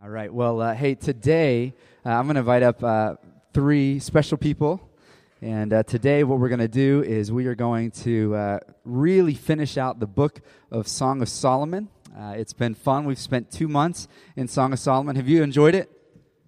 All right. Well, uh, hey, today uh, I'm going to invite up uh, three special people. And uh, today, what we're going to do is we are going to uh, really finish out the book of Song of Solomon. Uh, it's been fun. We've spent two months in Song of Solomon. Have you enjoyed it?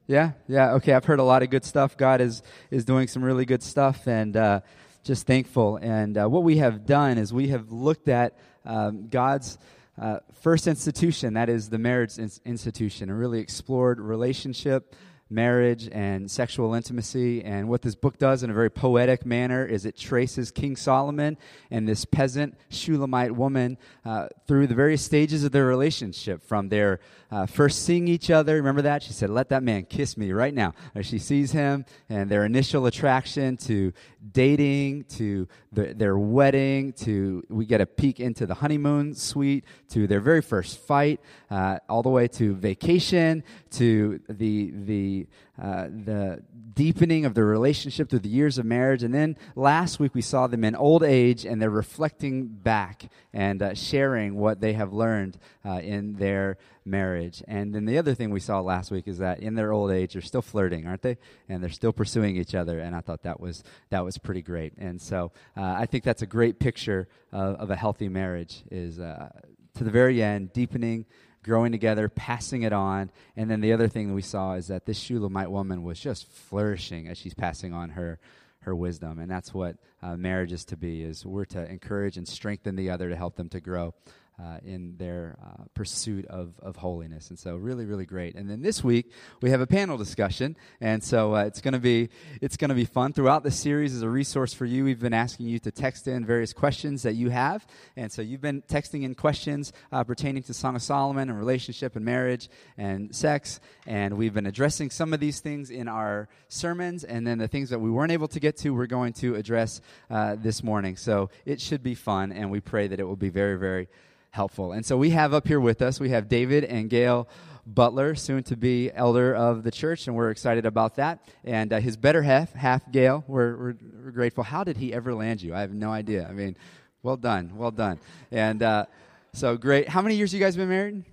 Yeah? Yeah. Okay. I've heard a lot of good stuff. God is, is doing some really good stuff, and just thankful. And what we have done is we have looked at um, God's uh, first institution, that is the marriage institution, and really explored relationship, marriage and sexual intimacy. And what this book does in a very poetic manner is it traces King Solomon and this peasant Shulamite woman uh, through the various stages of their relationship from their uh, first seeing each other. Remember that? She said, Let that man kiss me right now. As she sees him and their initial attraction to dating to the, their wedding to we get a peek into the honeymoon suite to their very first fight, uh, all the way to vacation to the, the uh, the deepening of the relationship through the years of marriage. And then last week we saw them in old age and they're reflecting back and uh, sharing what they have learned uh, in their marriage. And then the other thing we saw last week is that in their old age they're still flirting, aren't they? And they're still pursuing each other. And I thought that was that was pretty great. And so uh, I think that's a great picture of, of a healthy marriage. Is uh, to the very end deepening growing together, passing it on. And then the other thing that we saw is that this Shulamite woman was just flourishing as she's passing on her her wisdom and that's what uh, marriage is to be is we're to encourage and strengthen the other to help them to grow uh, in their uh, pursuit of, of holiness. And so, really, really great. And then this week we have a panel discussion, and so uh, it's going to be it's going to be fun. Throughout the series, as a resource for you, we've been asking you to text in various questions that you have, and so you've been texting in questions uh, pertaining to Song of Solomon and relationship and marriage and sex, and we've been addressing some of these things in our sermons, and then the things that we weren't able to get to, we're going to address uh, this morning. So it should be fun, and we pray that it will be very, very helpful. And so we have up here with us, we have David and Gail Butler, soon to be elder of the church, and we're excited about that. And uh, his better half, half Gail, we're, we're, we're, grateful. How did he ever land you? I have no idea. I mean, well done, well done. And uh, so great. How many years you guys been married?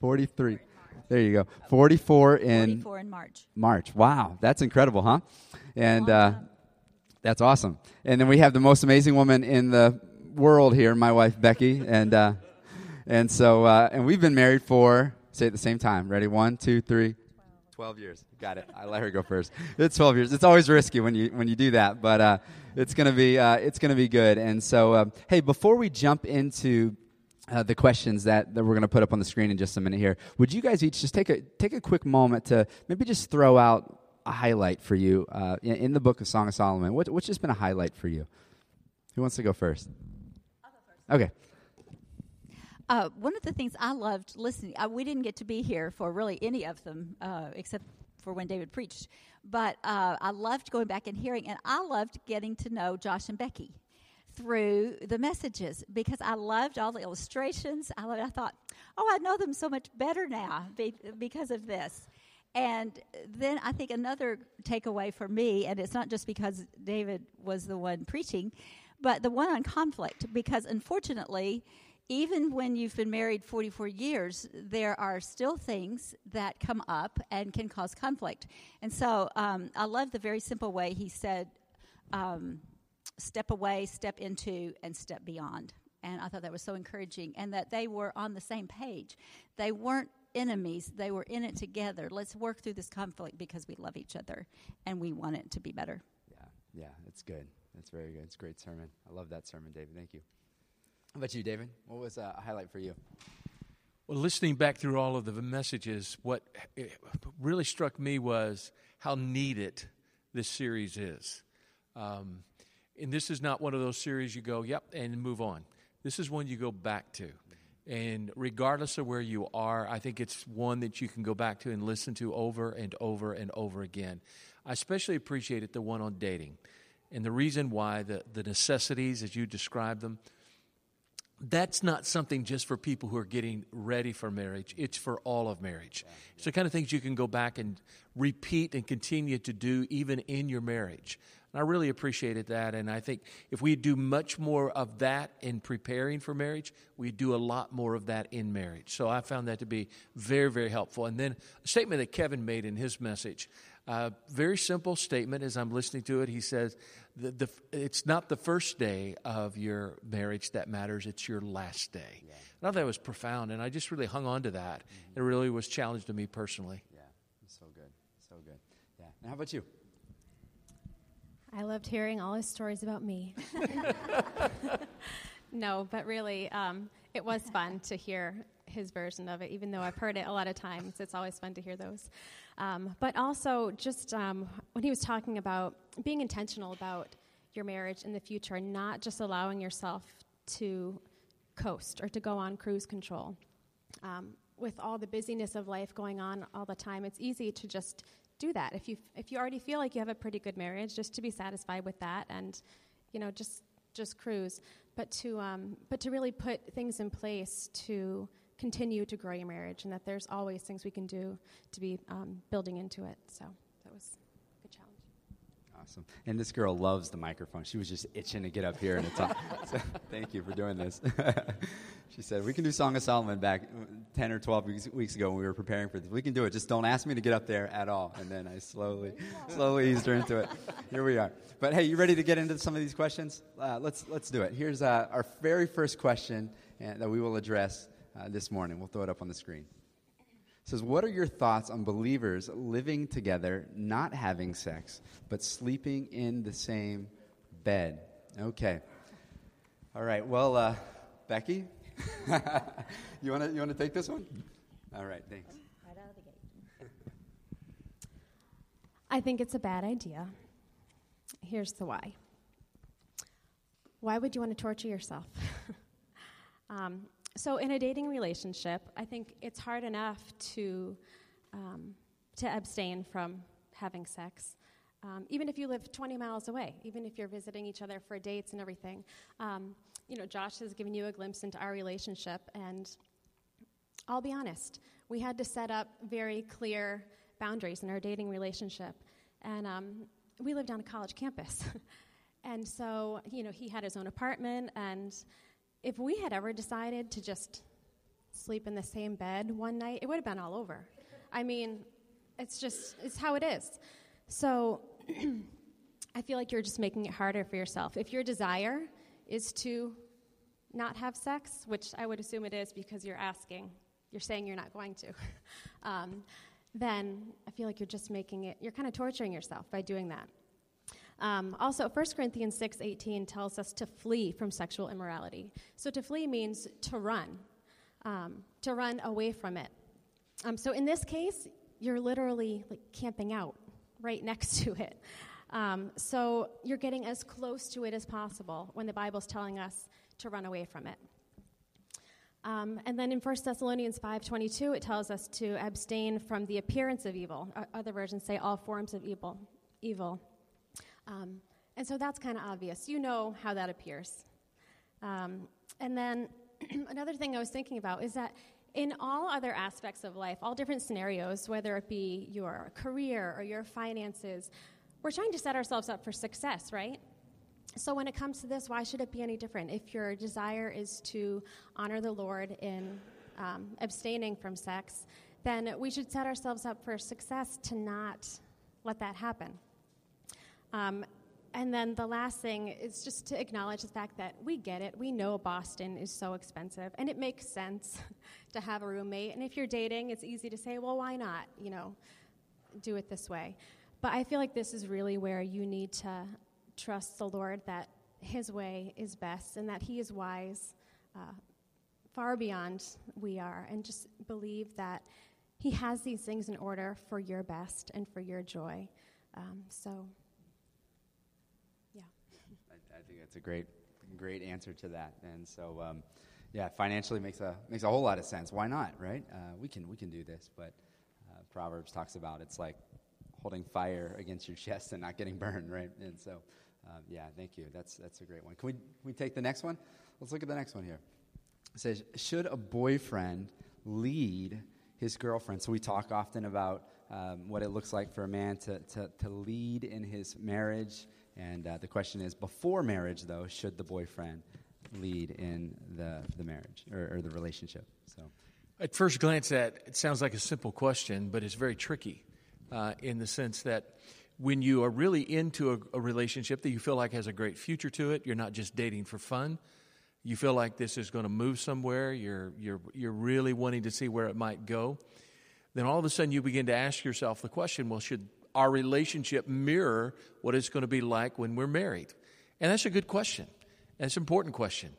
43. There you go. 44 in 44 in March. March. Wow, that's incredible, huh? And uh, that's awesome. And then we have the most amazing woman in the world here, my wife Becky, and uh, and so uh, and we've been married for say at the same time. Ready? One, two, three. 12 years. Got it. I let her go first. It's 12 years. It's always risky when you when you do that, but uh, it's gonna be uh, it's gonna be good. And so, uh, hey, before we jump into uh, the questions that, that we're to put up on the screen in just a minute here, would you guys each just take a take a quick moment to maybe just throw out a highlight for you uh, in, in, the book of Song of Solomon? What, what's just been a highlight for you? Who wants to go first? Okay. Uh, one of the things I loved listening, uh, we didn't get to be here for really any of them uh, except for when David preached, but uh, I loved going back and hearing, and I loved getting to know Josh and Becky through the messages because I loved all the illustrations. I, loved, I thought, oh, I know them so much better now because of this. And then I think another takeaway for me, and it's not just because David was the one preaching, but the one on conflict, because unfortunately, even when you've been married 44 years, there are still things that come up and can cause conflict. And so um, I love the very simple way he said, um, step away, step into, and step beyond. And I thought that was so encouraging, and that they were on the same page. They weren't enemies, they were in it together. Let's work through this conflict because we love each other and we want it to be better. Yeah, yeah, it's good. That's very good. It's a great sermon. I love that sermon, David. Thank you. How about you, David? What was uh, a highlight for you? Well, listening back through all of the messages, what really struck me was how needed this series is. Um, and this is not one of those series you go, yep, and move on. This is one you go back to. And regardless of where you are, I think it's one that you can go back to and listen to over and over and over again. I especially appreciated the one on dating. And the reason why, the, the necessities as you describe them, that's not something just for people who are getting ready for marriage. It's for all of marriage. It's the kind of things you can go back and repeat and continue to do even in your marriage. And I really appreciated that. And I think if we do much more of that in preparing for marriage, we do a lot more of that in marriage. So I found that to be very, very helpful. And then a statement that Kevin made in his message. Uh, very simple statement as I'm listening to it. He says, the, the, It's not the first day of your marriage that matters, it's your last day. Yeah. I thought that was profound, and I just really hung on to that. Mm-hmm. It really was challenged to me personally. Yeah, so good. So good. Yeah. And how about you? I loved hearing all his stories about me. no, but really, um, it was fun to hear his version of it, even though I've heard it a lot of times. It's always fun to hear those. Um, but also, just um, when he was talking about being intentional about your marriage in the future, and not just allowing yourself to coast or to go on cruise control. Um, with all the busyness of life going on all the time, it's easy to just do that. If you if you already feel like you have a pretty good marriage, just to be satisfied with that, and you know, just just cruise. But to um, but to really put things in place to continue to grow your marriage, and that there's always things we can do to be um, building into it. So that was a good challenge. Awesome. And this girl loves the microphone. She was just itching to get up here and talk. so thank you for doing this. she said, We can do Song of Solomon back 10 or 12 weeks, weeks, ago when we were preparing for this. We can do it. Just don't ask me to get up there at all. And then I slowly, slowly eased her into it. Here we are. But hey, you ready to get into some of these questions? Uh, let's, let's do it. Here's uh, our very first question uh, that we will address uh, this morning. We'll throw it up on the screen. It says, What are your thoughts on believers living together, not having sex, but sleeping in the same bed? Okay. All right. Well, uh, Becky, you want to you wanna take this one? All right. Thanks. Right out of the gate. I think it's a bad idea. Here's the why. Why would you want to torture yourself? um, so in a dating relationship, I think it's hard enough to um, to abstain from having sex. Um, even if you live 20 miles away, even if you're visiting each other for dates and everything. Um, you know, Josh has given you a glimpse into our relationship, and I'll be honest, we had to set up very clear boundaries in our dating relationship. And um, we lived on a college campus. and so, you know, he had his own apartment, and if we had ever decided to just sleep in the same bed one night, it would have been all over. I mean, it's just, it's how it is. So I feel like you're just making it harder for yourself. If your desire is to not have sex, which I would assume it is because you're asking, you're saying you're not going to, um, then I feel like you're just making it, you're kind of torturing yourself by doing that. Um, also, 1 Corinthians 6:18 tells us to flee from sexual immorality. So to flee means to run, um, to run away from it. Um, so in this case, you're literally like camping out right next to it. Um, so you're getting as close to it as possible when the Bible's telling us to run away from it. Um, and then in 1 Thessalonians 5:22, it tells us to abstain from the appearance of evil. Other versions say all forms of evil. Evil. Um, and so that's kind of obvious. You know how that appears. Um, and then another thing I was thinking about is that in all other aspects of life, all different scenarios, whether it be your career or your finances, we're trying to set ourselves up for success, right? So when it comes to this, why should it be any different? If your desire is to honor the Lord in um, abstaining from sex, then we should set ourselves up for success to not let that happen. Um, and then the last thing is just to acknowledge the fact that we get it. We know Boston is so expensive, and it makes sense to have a roommate. And if you're dating, it's easy to say, well, why not? You know, do it this way. But I feel like this is really where you need to trust the Lord that His way is best and that He is wise, uh, far beyond we are, and just believe that He has these things in order for your best and for your joy. Um, so. It's a great, great answer to that. And so, um, yeah, financially makes a makes a whole lot of sense. Why not, right? Uh, we can we can do this, but uh, Proverbs talks about it's like holding fire against your chest and not getting burned, right? And so, um, yeah, thank you. That's that's a great one. Can we we take the next one? Let's look at the next one here. It says, Should a boyfriend lead his girlfriend? So we talk often about um, what it looks like for a man to, to, to lead in his marriage. And uh, the question is before marriage, though, should the boyfriend lead in the, the marriage or, or the relationship? So. At first glance, that it sounds like a simple question, but it's very tricky uh, in the sense that when you are really into a, a, relationship that you feel like has a great future to it, you're not just dating for fun. You feel like this is going to move somewhere. You're you're you're really wanting to see where it might go. Then all of a sudden you begin to ask yourself the question: Well, should our relationship mirror what it's going to be like when we're married? And that's a good question. That's an important question.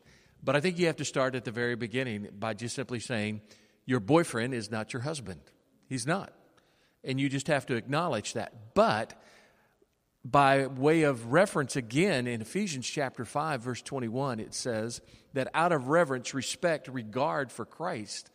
But I think you have to start at the very beginning by just simply saying, Your boyfriend is not your husband. He's not. And you just have to acknowledge that. But by way of reference again in Ephesians chapter 5 verse 21 it says that out of reverence respect regard for Christ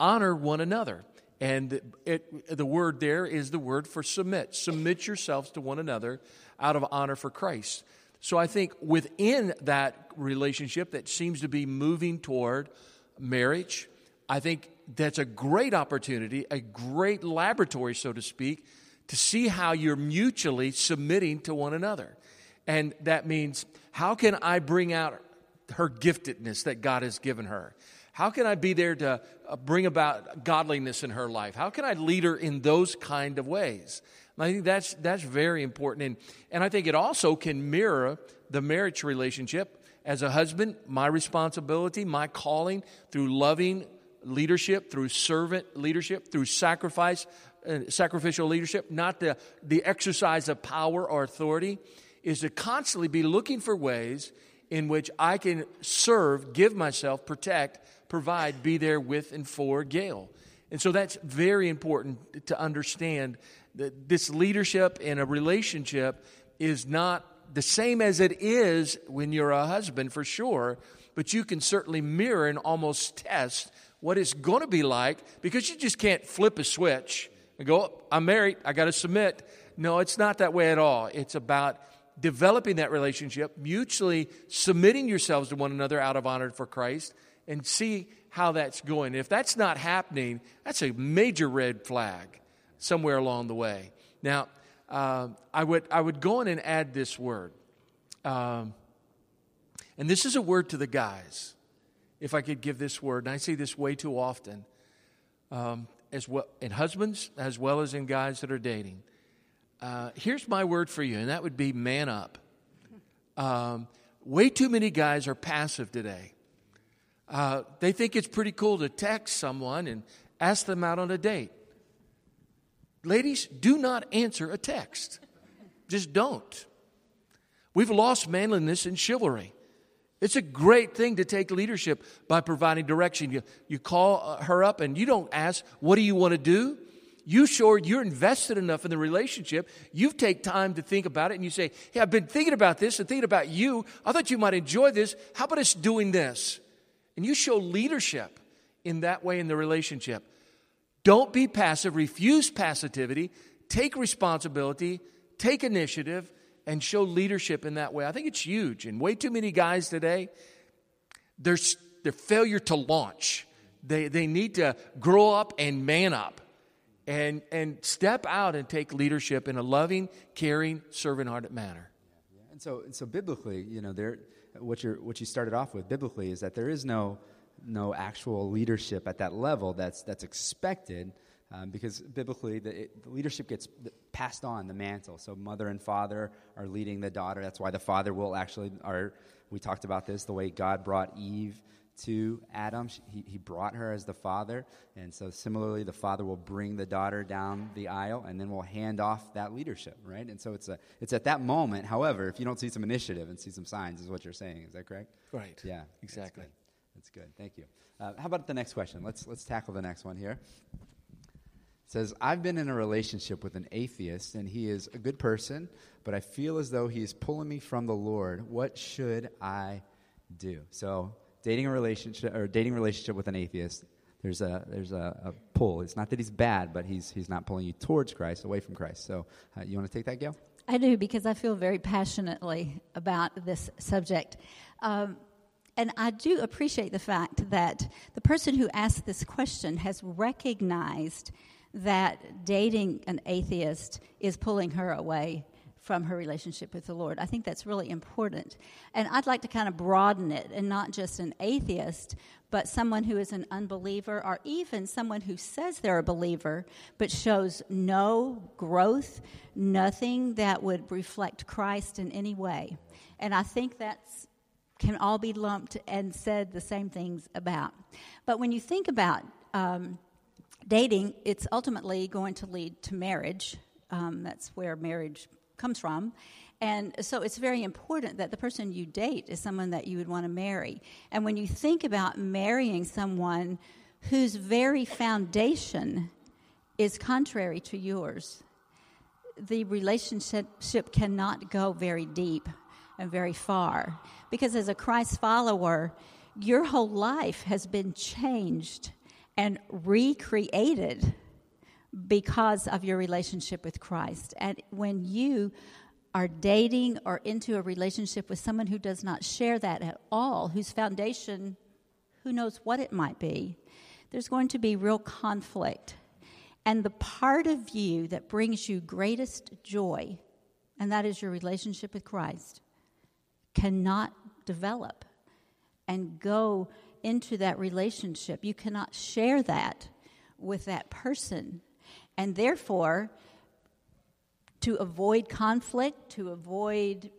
honor one another and it, the word there is the word for submit submit yourselves to one another out of honor for Christ so I think within that relationship that seems to be moving toward marriage I think that's a great opportunity, a great laboratory, so to speak, to see how you're mutually submitting to one another. And that means, how can I bring out her giftedness that God has given her? How can I be there to uh, bring about godliness in her life? How can I lead her in those kind of ways? And I think that's, that's very important. And, and I think it also can mirror the marriage relationship. As a husband, my responsibility, my calling through loving leadership, through servant leadership, through sacrifice, uh, sacrificial leadership, not the, the exercise of power or authority, is to constantly be looking for ways in which I can serve, give myself, protect, provide, be there with and for Gail. And so that's very important to understand that this leadership in a relationship is not the same as it is when you're a husband, for sure, but you can certainly mirror and almost test what it's going to be like because you just can't flip a switch and go, oh, I'm married, I got to submit. No, it's not that way at all. It's about developing that relationship, mutually submitting yourselves to one another out of honor for Christ, and see how that's going. If that's not happening, that's a major red flag somewhere along the way. Now, uh, I, would, I would go in and add this word. Um, and this is a word to the guys if I could give this word, and I see this way too often, um, as well in husbands as well as in guys that are dating. Uh, here's my word for you, and that would be man up. Um, way too many guys are passive today. Uh, they think it's pretty cool to text someone and ask them out on a date. Ladies, do not answer a text. Just don't. We've lost manliness and chivalry. It's a great thing to take leadership by providing direction. You, you call uh, her up and you don't ask, What do you want to do? You sure you're invested enough in the relationship. You take time to think about it and you say, Hey, I've been thinking about this and thinking about you. I thought you might enjoy this. How about us doing this? And you show leadership in that way in the relationship. Don't be passive, refuse passivity, take responsibility, take initiative, and show leadership in that way. I think it's huge. And way too many guys today, there's their failure to launch. They, they need to grow up and man up and, and step out and take leadership in a loving, caring, servant hearted manner. And so, and so biblically, you know, there, what, you what you started off with biblically is that there is no, no actual leadership at that level that's, that's expected um, because biblically, the, it, the, leadership gets passed on the mantle. So mother and father are leading the daughter. That's why the father will actually. Are we talked about this? The way God brought Eve to Adam, he, he brought her as the father, and so similarly, the father will bring the daughter down the aisle, and then will hand off that leadership, right? And so it's a it's at that moment. However, if you don't see some initiative and see some signs, is what you're saying. Is that correct? Right. Yeah. Exactly. That's good. That's good. Thank you. Uh, how about the next question? Let's let's tackle the next one here says, I've been in a relationship with an atheist, and he is a good person, but I feel as though he is pulling me from the Lord. What should I do? So, dating a relationship or dating relationship with an atheist, there's a there's a, a pull. It's not that he's bad, but he's he's not pulling you towards Christ, away from Christ. So, uh, you want to take that, Gail? I do because I feel very passionately about this subject. Um, And I do appreciate the fact that the person who asked this question has recognized that dating an atheist is pulling her away from her relationship with the Lord. I think that's really important. And I'd like to kind of broaden it and not just an atheist, but someone who is an unbeliever or even someone who says they're a believer but shows no growth, nothing that would reflect Christ in any way. And I think that's can all be lumped and said the same things about. But when you think about um, dating, it's ultimately going to lead to marriage. Um, that's where marriage comes from. And so it's very important that the person you date is someone that you would want to marry. And when you think about marrying someone whose very foundation is contrary to yours, the relationship cannot go very deep and very far. Because as a Christ follower, your whole life has been changed and recreated because of your relationship with Christ. And when you are dating or into a relationship with someone who does not share that at all, whose foundation, who knows what it might be, there's going to be real conflict. And the part of you that brings you greatest joy, and that is your relationship with Christ, cannot develop and go into that relationship. You cannot share that with that person. And therefore, to avoid conflict, to avoid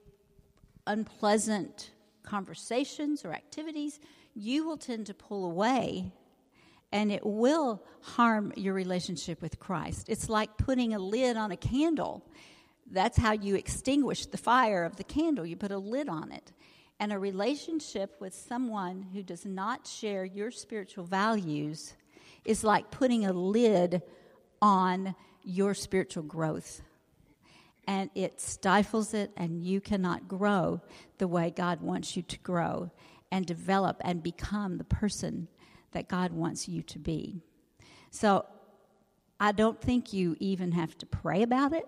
unpleasant conversations or activities, you will tend to pull away and it will harm your relationship with Christ. It's like putting a lid on a candle. That's how you extinguish the fire of the candle. You put a lid on it. And a relationship with someone who does not share your spiritual values is like putting a lid on your spiritual growth. And it stifles it, and you cannot grow the way God wants you to grow and develop and become the person that God wants you to be. So I don't think you even have to pray about it.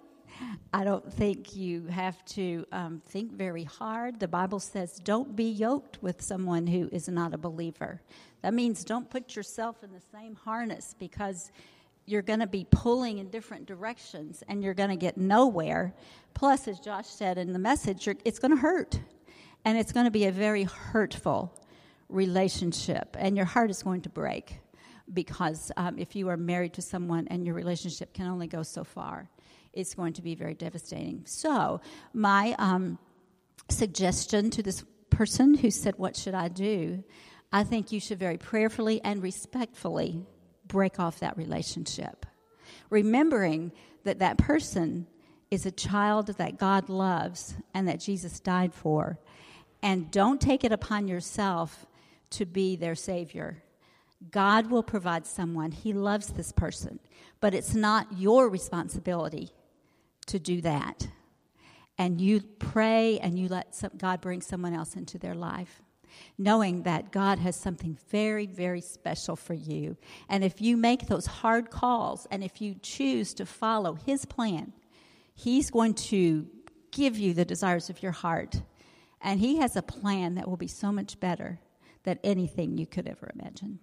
I don't think you have to um, think very hard. The Bible says, don't be yoked with someone who is not a believer. That means don't put yourself in the same harness because you're going to be pulling in different directions and you're going to get nowhere. Plus, as Josh said in the message, it's going to hurt. And it's going to be a very hurtful relationship. And your heart is going to break because um, if you are married to someone and your relationship can only go so far, it's going to be very devastating. So, my um, suggestion to this person who said, What should I do? I think you should very prayerfully and respectfully break off that relationship. Remembering that that person is a child that God loves and that Jesus died for. And don't take it upon yourself to be their Savior. God will provide someone. He loves this person. But it's not your responsibility to do that. And you pray and you let some, God bring someone else into their life, knowing that God has something very, very special for you. And if you make those hard calls and if you choose to follow His plan, He's going to give you the desires of your heart. And He has a plan that will be so much better than anything you could ever imagine.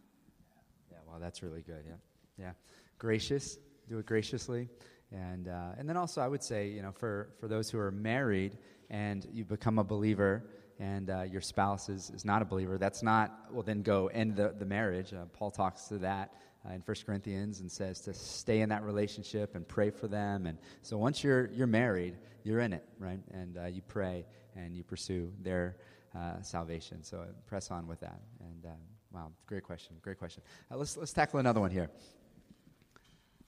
Yeah, well, that's really good. Yeah. Yeah. Gracious, do it graciously. And, uh, and then also, I would say, you know, for, for those who are married and you become a believer and uh, your spouse is, is not a believer, that's not, well, then go end the, the marriage. Uh, Paul talks to that uh, in 1 Corinthians and says to stay in that relationship and pray for them. And so once you're, you're married, you're in it, right? And uh, you pray and you pursue their uh, salvation. So press on with that. And wow, great question, great question. let's, let's tackle another one here.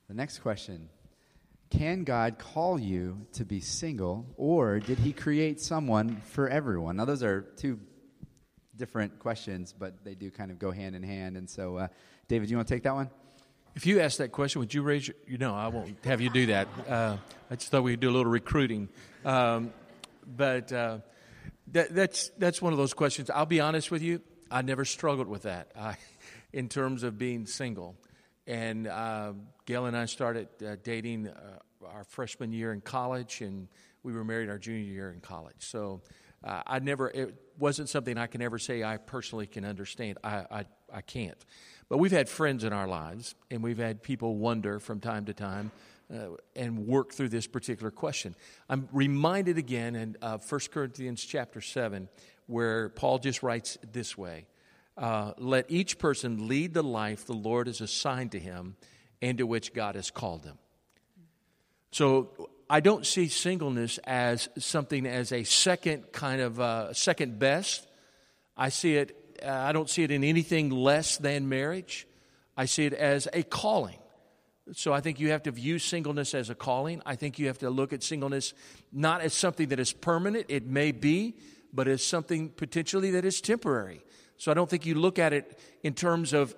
The next question can God call you to be single, or did He create someone for everyone? Now, those are two different questions, but they do kind of go hand in hand. And so, uh, David, you want to take that one? If you ask that question, would you raise your? You know, I won't have you do that. Uh, I just thought we'd do a little recruiting, um, but uh, that, that's that's one of those questions. I'll be honest with you. I never struggled with that I, in terms of being single. And uh, Gail and I started uh, dating uh, our freshman year in college, and we were married our junior year in college. So Uh, I never, it wasn't something I can ever say I personally can understand. I, I, I can't. But we've had friends in our lives, and we've had people wonder from time to time uh, and work through this particular question. I'm reminded again in uh, 1 Corinthians chapter 7, where Paul just writes this way uh, Let each person lead the life the Lord has assigned to him and to which God has called him. So I don't see singleness as something as a second kind of uh, second best. I see it. Uh, I don't see it in anything less than marriage. I see it as a calling. So I think you have to view singleness as a calling. I think you have to look at singleness not as something that is permanent. It may be, but as something potentially that is temporary. So I don't think you look at it in terms of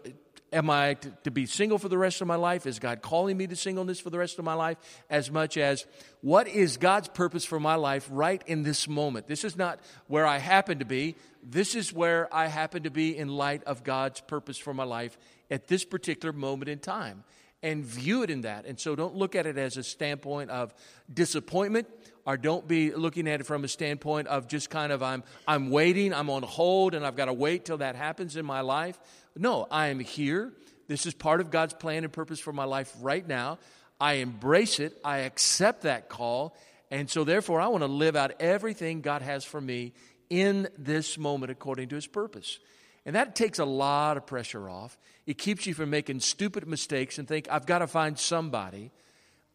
Am I to, to, be single for the rest of my life? Is God calling me to singleness for the rest of my life? As much as what is God's purpose for my life right in this moment? This is not where I happen to be. This is where I happen to be in light of God's purpose for my life at this particular moment in time. And view it in that. And so don't look at it as a standpoint of disappointment or don't be looking at it from a standpoint of just kind of I'm I'm waiting, I'm on hold and I've got to wait till that happens in my life. No, I am here. This is part of God's plan and purpose for my life right now. I embrace it. I accept that call. And so, therefore, I want to live out everything God has for me in this moment according to his purpose. And that takes a lot of pressure off. It keeps you from making stupid mistakes and think, I've got to find somebody.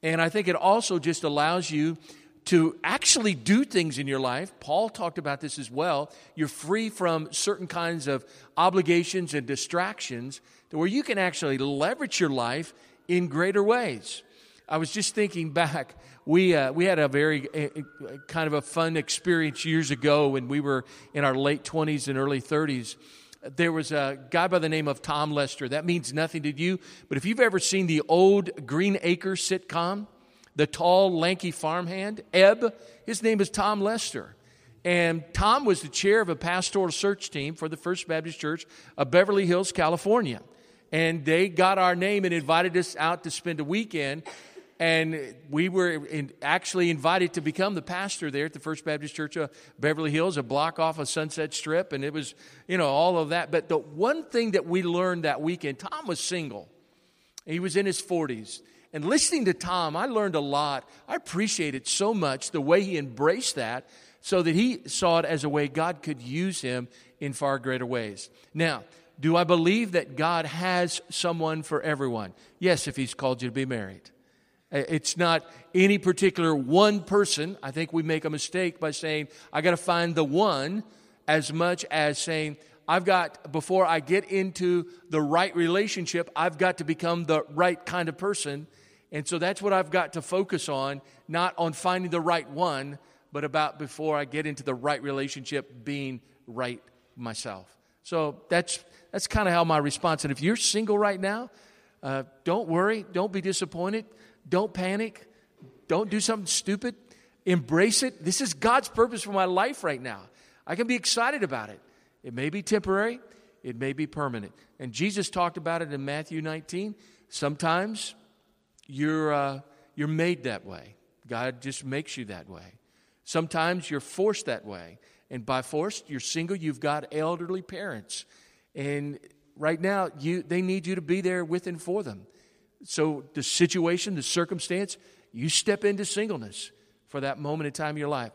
And I think it also just allows you to actually do things in your life. Paul talked about this as well. You're free from certain kinds of obligations and distractions where you can actually leverage your life in greater ways. I was just thinking back. We, uh, we had a very uh, kind of a fun experience years ago when we were in our late 20s and early 30s. There was a guy by the name of Tom Lester. That means nothing to you, but if you've ever seen the old Green Acres sitcom, the tall, lanky farmhand, Eb. His name is Tom Lester. And Tom was the chair of a pastoral search team for the First Baptist Church of Beverly Hills, California. And they got our name and invited us out to spend a weekend. And we were in, actually invited to become the pastor there at the First Baptist Church of Beverly Hills, a block off of Sunset Strip. And it was, you know, all of that. But the one thing that we learned that weekend, Tom was single. He was in his 40s. And listening to Tom, I learned a lot. I appreciate it so much the way he embraced that so that he saw it as a way God could use him in far greater ways. Now, do I believe that God has someone for everyone? Yes, if he's called you to be married. It's not any particular one person. I think we make a mistake by saying, I got to find the one, as much as saying, I've got, before I get into the right relationship, I've got to become the right kind of person and so that's what I've got to focus on, not on finding the right one, but about before I get into the right relationship, being right myself. So that's, that's kind of how my response. And if you're single right now, uh, don't worry. Don't be disappointed. Don't panic. Don't do something stupid. Embrace it. This is God's purpose for my life right now. I can be excited about it. It may be temporary, it may be permanent. And Jesus talked about it in Matthew 19. Sometimes you're, uh, you're made that way. God just makes you that way. Sometimes you're forced that way. And by forced, you're single, you've got elderly parents. And right now, you, they need you to be there with and for them. So the situation, the circumstance, you step into singleness for that moment in time in your life.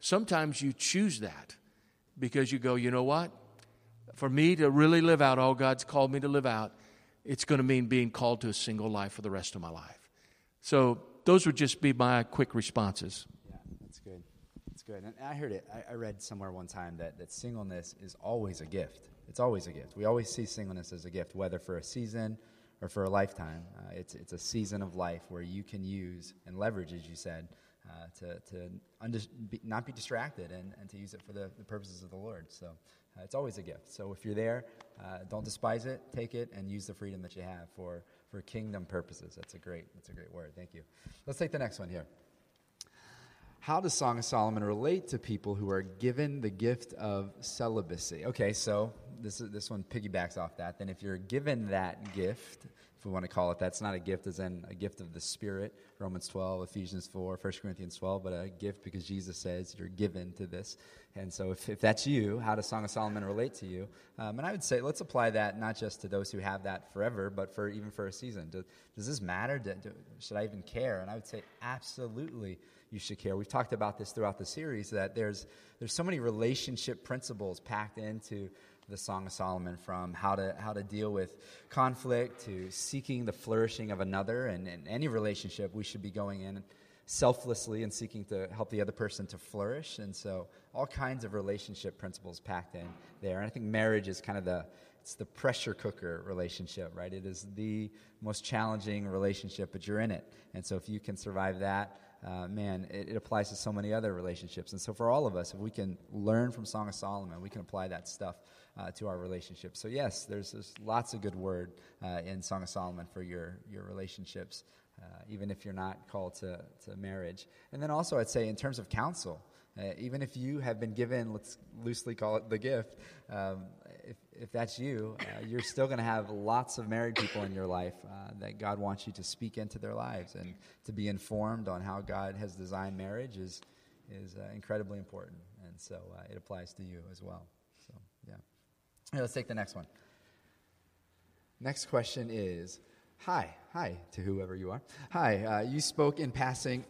Sometimes you choose that because you go, you know what? For me to really live out all God's called me to live out, it's going to mean being called to a single life for the rest of my life. So those would just be my quick responses. Yeah, that's good. That's good. And I heard it. I, I read somewhere one time that, that singleness is always a gift. It's always a gift. We always see singleness as a gift, whether for a season or for a lifetime. Uh, it's, it's a season of life where you can use and leverage, as you said, uh, to, to undis- be, not be distracted and, and to use it for the, the purposes of the Lord. So uh, it's always a gift. So if you're there, uh, don't despise it, take it, and use the freedom that you have for, for kingdom purposes. That's a great, that's a great word. Thank you. Let's take the next one here. How does Song of Solomon relate to people who are given the gift of celibacy? Okay, so this, is, this one piggybacks off that. Then, if you're given that gift, we want to call it that. It's not a gift as in a gift of the Spirit, Romans 12, Ephesians 4, 1 Corinthians 12, but a gift because Jesus says you're given to this. And so if, if that's you, how does Song of Solomon relate to you? Um, and I would say let's apply that not just to those who have that forever, but for even for a season. Do, does this matter? Do, do, should I even care? And I would say absolutely you should care. We've talked about this throughout the series that there's, there's so many relationship principles packed into the Song of Solomon from how to, how to deal with conflict to seeking the flourishing of another. And in any relationship, we should be going in selflessly and seeking to help the other person to flourish. And so, all kinds of relationship principles packed in there. And I think marriage is kind of the it's the pressure cooker relationship, right? It is the most challenging relationship, but you're in it. And so, if you can survive that, uh, man, it, it, applies to so many other relationships. And so, for all of us, if we can learn from Song of Solomon, we can apply that stuff uh, to our relationships. So, yes, there's, there's lots of good word uh, in Song of Solomon for your, your relationships, uh, even if you're not called to, to marriage. And then also, I'd say, in terms of counsel, uh, even if you have been given, let's loosely call it the gift, um, if, if that's you, uh, you're still going to have lots of married people in your life uh, that God wants you to speak into their lives and to be informed on how God has designed marriage is, is uh, incredibly important. And so uh, it applies to you as well. Let's take the next one. Next question is Hi, hi to whoever you are. Hi, uh, you spoke in passing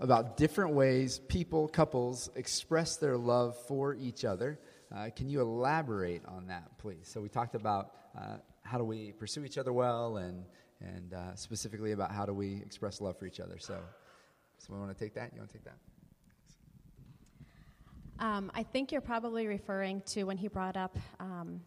about different ways people, couples, express their love for each other. Uh, can you elaborate on that, please? So, we talked about uh, how do we pursue each other well and, and uh, specifically about how do we express love for each other. So, someone want to take that? You want to take that? Um, I think you're probably referring to when he brought up um,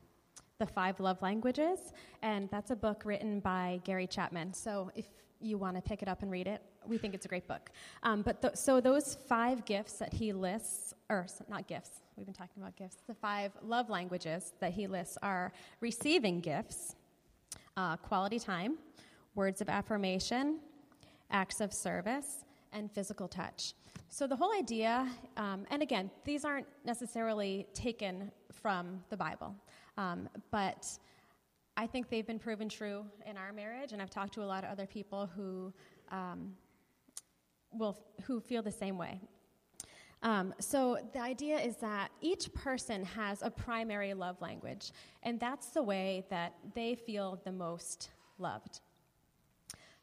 the five love languages, and that's a book written by Gary Chapman. So if you want to pick it up and read it, we think it's a great book. Um, but th- so those five gifts that he lists, or not gifts, we've been talking about gifts. The five love languages that he lists are receiving gifts, uh, quality time, words of affirmation, acts of service, and physical touch. So, the whole idea, um, and again, these aren't necessarily taken from the Bible, um, but I think they've been proven true in our marriage, and I've talked to a lot of other people who um, will who feel the same way. Um, so the idea is that each person has a primary love language, and that's the way that they feel the most loved.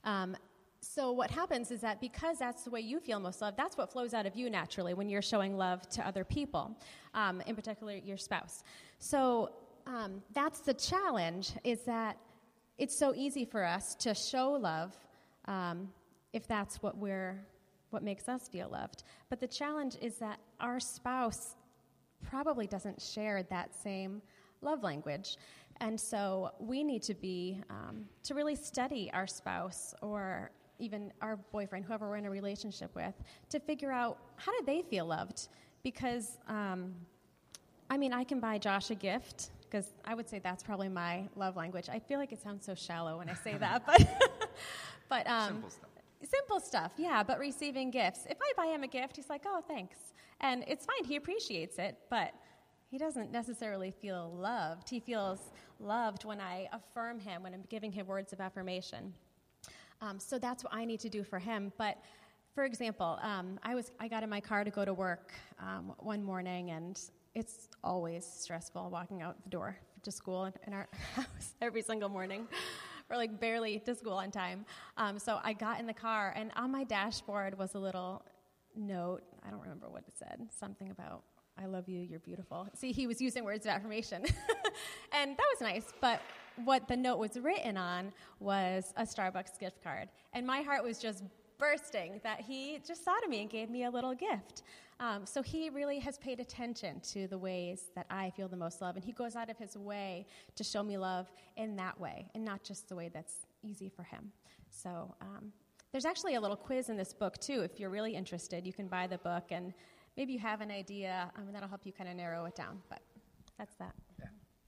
Um, so what happens is that because that's the way you feel most loved, that's what flows out of you naturally when you're showing love to other people, um, in particular your spouse. So um, that's the challenge is that it's so easy for us to show love um, if that's what we're what makes us feel loved. But the challenge is that our spouse probably doesn't share that same love language. And so we need to be, um, to really study our spouse or even our boyfriend, whoever we're in a relationship with, to figure out how do they feel loved? Because, um, I mean, I can buy Josh a gift because I would say that's probably my love language. I feel like it sounds so shallow when I say that, but, but um, simple stuff. Simple stuff, yeah. But receiving gifts, if I buy him a gift, he's like, "Oh, thanks," and it's fine. He appreciates it, but he doesn't necessarily feel loved. He feels loved when I affirm him, when I'm giving him words of affirmation. Um, so that's what I need to do for him. But for example, um, I was I got in my car to go to work um, one morning, and it's always stressful walking out the door to school in our house every single morning. We're like barely to school on time. Um, so I got in the car, and on my dashboard was a little note. I don't remember what it said. Something about I love you, you're beautiful. See, he was using words of affirmation. and that was nice, but what the note was written on was a Starbucks gift card. And my heart was just bursting that he just thought of me and gave me a little gift. Um, so he really has paid attention to the ways that I feel the most love. And he goes out of his way to show me love in that way and not just the way that's easy for him. So um, there's actually a little quiz in this book, too. If you're really interested, you can buy the book and maybe you have an idea, um, and that'll help you kind of narrow it down. But that's that. Yeah,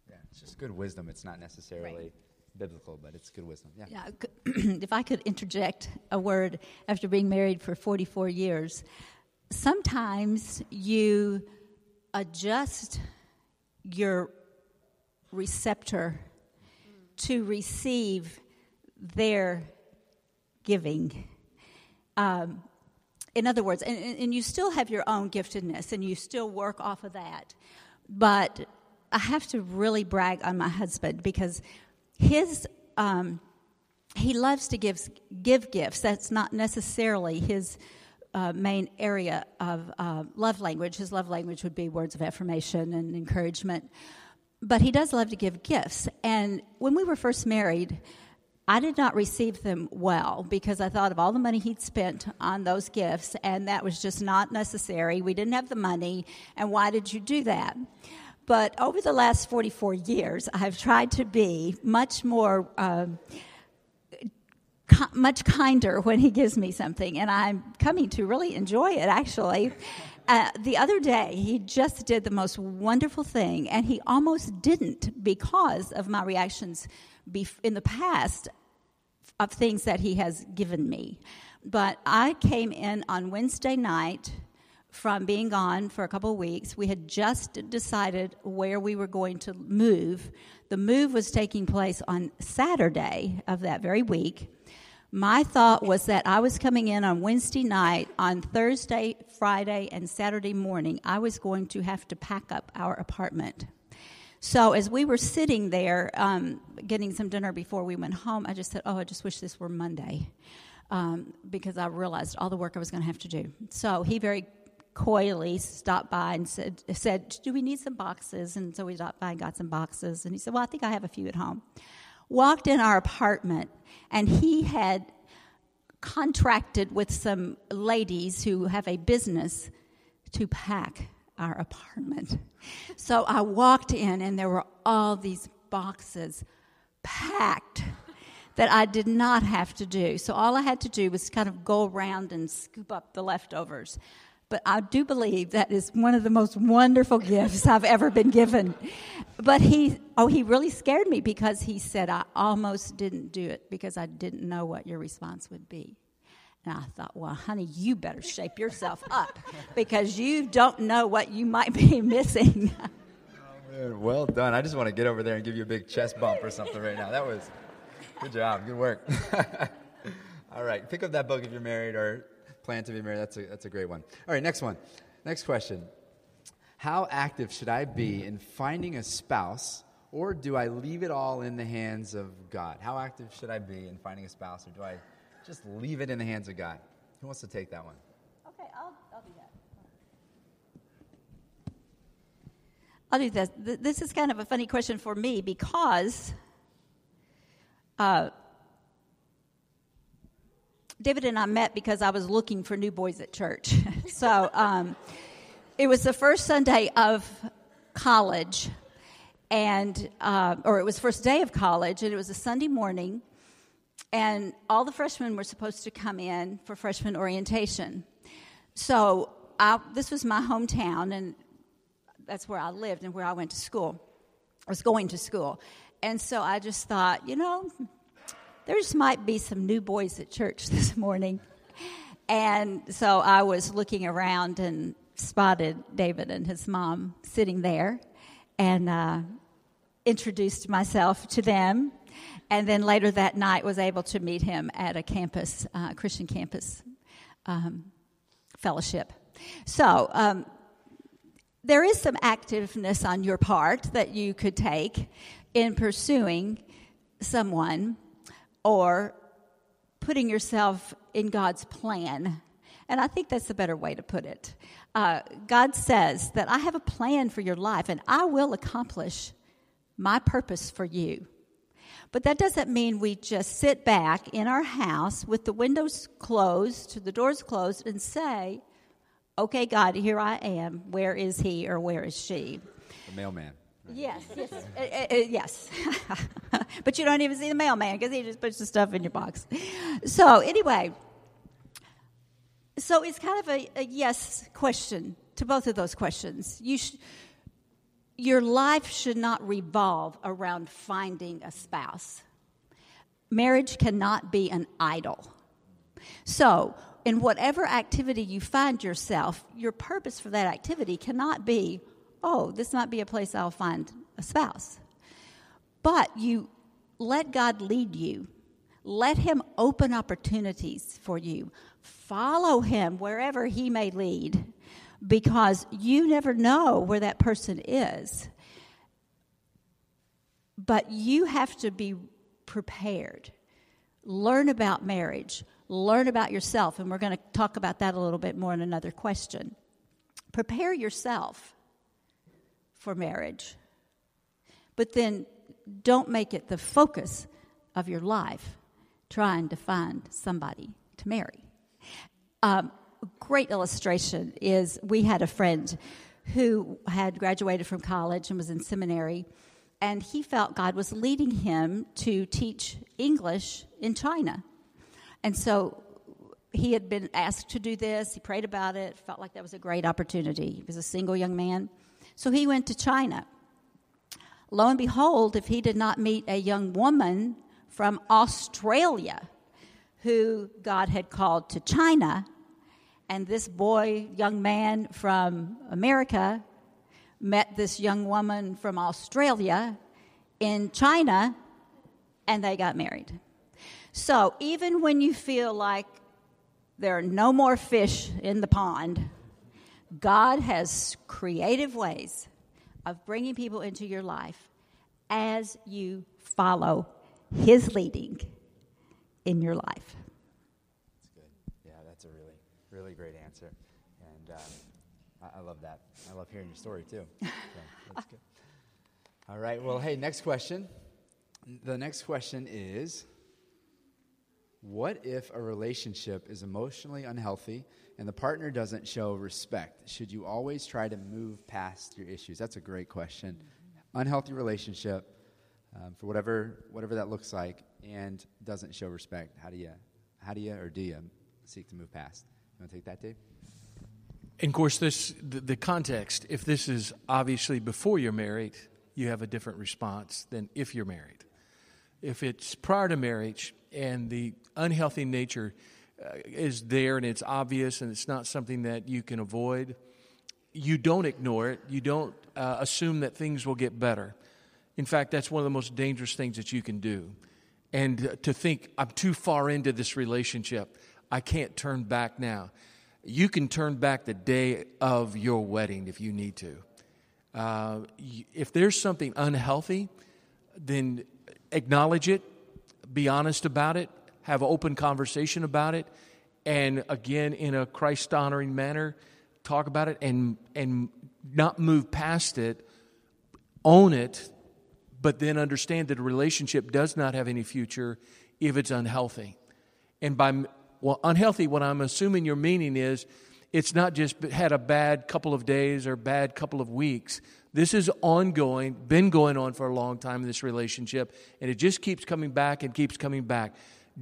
yeah. It's just good wisdom. It's not necessarily. Right. Biblical, but it's good wisdom. Yeah. yeah if I could interject a word after being married for 44 years, sometimes you adjust your receptor to receive their giving. Um, in other words, and, and you still have your own giftedness and you still work off of that. But I have to really brag on my husband because his um, he loves to give give gifts. That's not necessarily his uh, main area of uh, love language. His love language would be words of affirmation and encouragement. But he does love to give gifts. And when we were first married, I did not receive them well because I thought of all the money he'd spent on those gifts, and that was just not necessary. We didn't have the money, and why did you do that? But over the last 44 years, I've tried to be much more. Uh, much kinder when he gives me something, and I'm coming to really enjoy it actually. Uh, the other day, he just did the most wonderful thing, and he almost didn't because of my reactions in the past of things that he has given me. But I came in on Wednesday night from being gone for a couple of weeks. We had just decided where we were going to move. The move was taking place on Saturday of that very week. My thought was that I was coming in on Wednesday night, on Thursday, Friday, and Saturday morning, I was going to have to pack up our apartment. So as we were sitting there um, getting some dinner before we went home, I just said, Oh, I just wish this were Monday. Um, because I realized all the work I was going to have to do. So he very coyly stopped by and said, said, Do we need some boxes? And so we stopped by and got some boxes. And he said, Well, I think I have a few at home walked in our apartment, and he had contracted with some ladies who have a business to pack our apartment. So I walked in, and there were all these boxes packed that I did not have to do. So all I had to do was kind of go around and scoop up the leftovers. But I do believe that is one of the most wonderful gifts I've ever been given. But he, oh, he really scared me because he said, I almost didn't do it because I didn't know what your response would be. And I thought, well, honey, you better shape yourself up because you don't know what you might be missing. oh, well done. I just want to get over there and give you a big chest bump or something right now. That was good job. Good work. All right. Pick up that book if you're married or plan to be married. That's a, that's a great one. All right, next one. Next question. How active should I be in finding a spouse, or do I leave it all in the hands of God? How active should I be in finding a spouse, or do I just leave it in the hands of God? Who wants to take that one? Okay, I'll, I'll do that. I'll do this. This is kind of a funny question for me because uh, David and I met because I was looking for new boys at church. so um, it was the first Sunday of college, and uh, or it was first day of college, and it was a Sunday morning, and all the freshmen were supposed to come in for freshman orientation. So I, this was my hometown, and that's where I lived and where I went to school. I was going to school, and so I just thought, you know, there just might be some new boys at church this morning. And so I was looking around and spotted David and his mom sitting there and uh, introduced myself to them. And then later that night was able to meet him at a campus, uh, Christian campus um, fellowship. So um, there is some activeness on your part that you could take in pursuing someone or putting yourself in God's plan. And I think that's a better way to put it. Uh, God says that I have a plan for your life and I will accomplish my purpose for you. But that doesn't mean we just sit back in our house with the windows closed, to the doors closed, and say, Okay, God, here I am. Where is he or where is she? The mailman. Yes, yes, uh, uh, uh, yes. but you don't even see the mailman because he just puts the stuff in your box. So anyway, so it's kind of a, a yes question to both of those questions. You sh- your life should not revolve around finding a spouse. Marriage cannot be an idol. So, in whatever activity you find yourself, your purpose for that activity cannot be oh, this might be a place I'll find a spouse. But you let God lead you. Let Him open opportunities for you. Follow Him wherever He may lead because you never know where that person is. But you have to be prepared. Learn about marriage, learn about yourself, and we're going to talk about that a little bit more in another question. Prepare yourself for marriage, but then don't make it the focus of your life trying to find somebody to marry. Um, great illustration is we had a friend who had graduated from college and was in seminary, and he felt God was leading him to teach English in China. And so he had been asked to do this. He prayed about it, felt like that was a great opportunity. He was a single young man. So he went to China. Lo and behold, if he did not meet a young woman from Australia who God had called to China, and this boy, young man from America, met this young woman from Australia in China, and they got married. So even when you feel like there are no more fish in the pond, God has creative ways of bringing people into your life as you follow His leading in your life. Really great answer. And um, I, I, love that. I love hearing your story too. So that's good. All right. Well, hey, next question. The next question is What if a relationship is emotionally unhealthy and the partner doesn't show respect? Should you always try to move past your issues? That's a great question. Unhealthy relationship, um, for whatever, whatever that looks like, and doesn't show respect. How do you, how do you, or do you seek to move past? You want to take that, Dave? And of course, this the, the, context. If this is obviously before you're married, you have a different response than if you're married. If it's prior to marriage and the unhealthy nature uh, is there and it's obvious and it's not something that you can avoid, you don't ignore it. You don't uh, assume that things will get better. In fact, that's one of the most dangerous things that you can do. And to think, I'm too far into this relationship. I can't turn back now. You can turn back the day of your wedding if you need to. Uh, if there's something unhealthy, then acknowledge it, be honest about it, have open conversation about it, and again, in a Christ honoring manner, talk about it and, and not move past it, own it, but then understand that a relationship does not have any future if it's unhealthy. And by well, unhealthy, what I'm assuming your meaning is it's not just had a bad couple of days or bad couple of weeks. This is ongoing, been going on for a long time in this relationship, and it just keeps coming back and keeps coming back.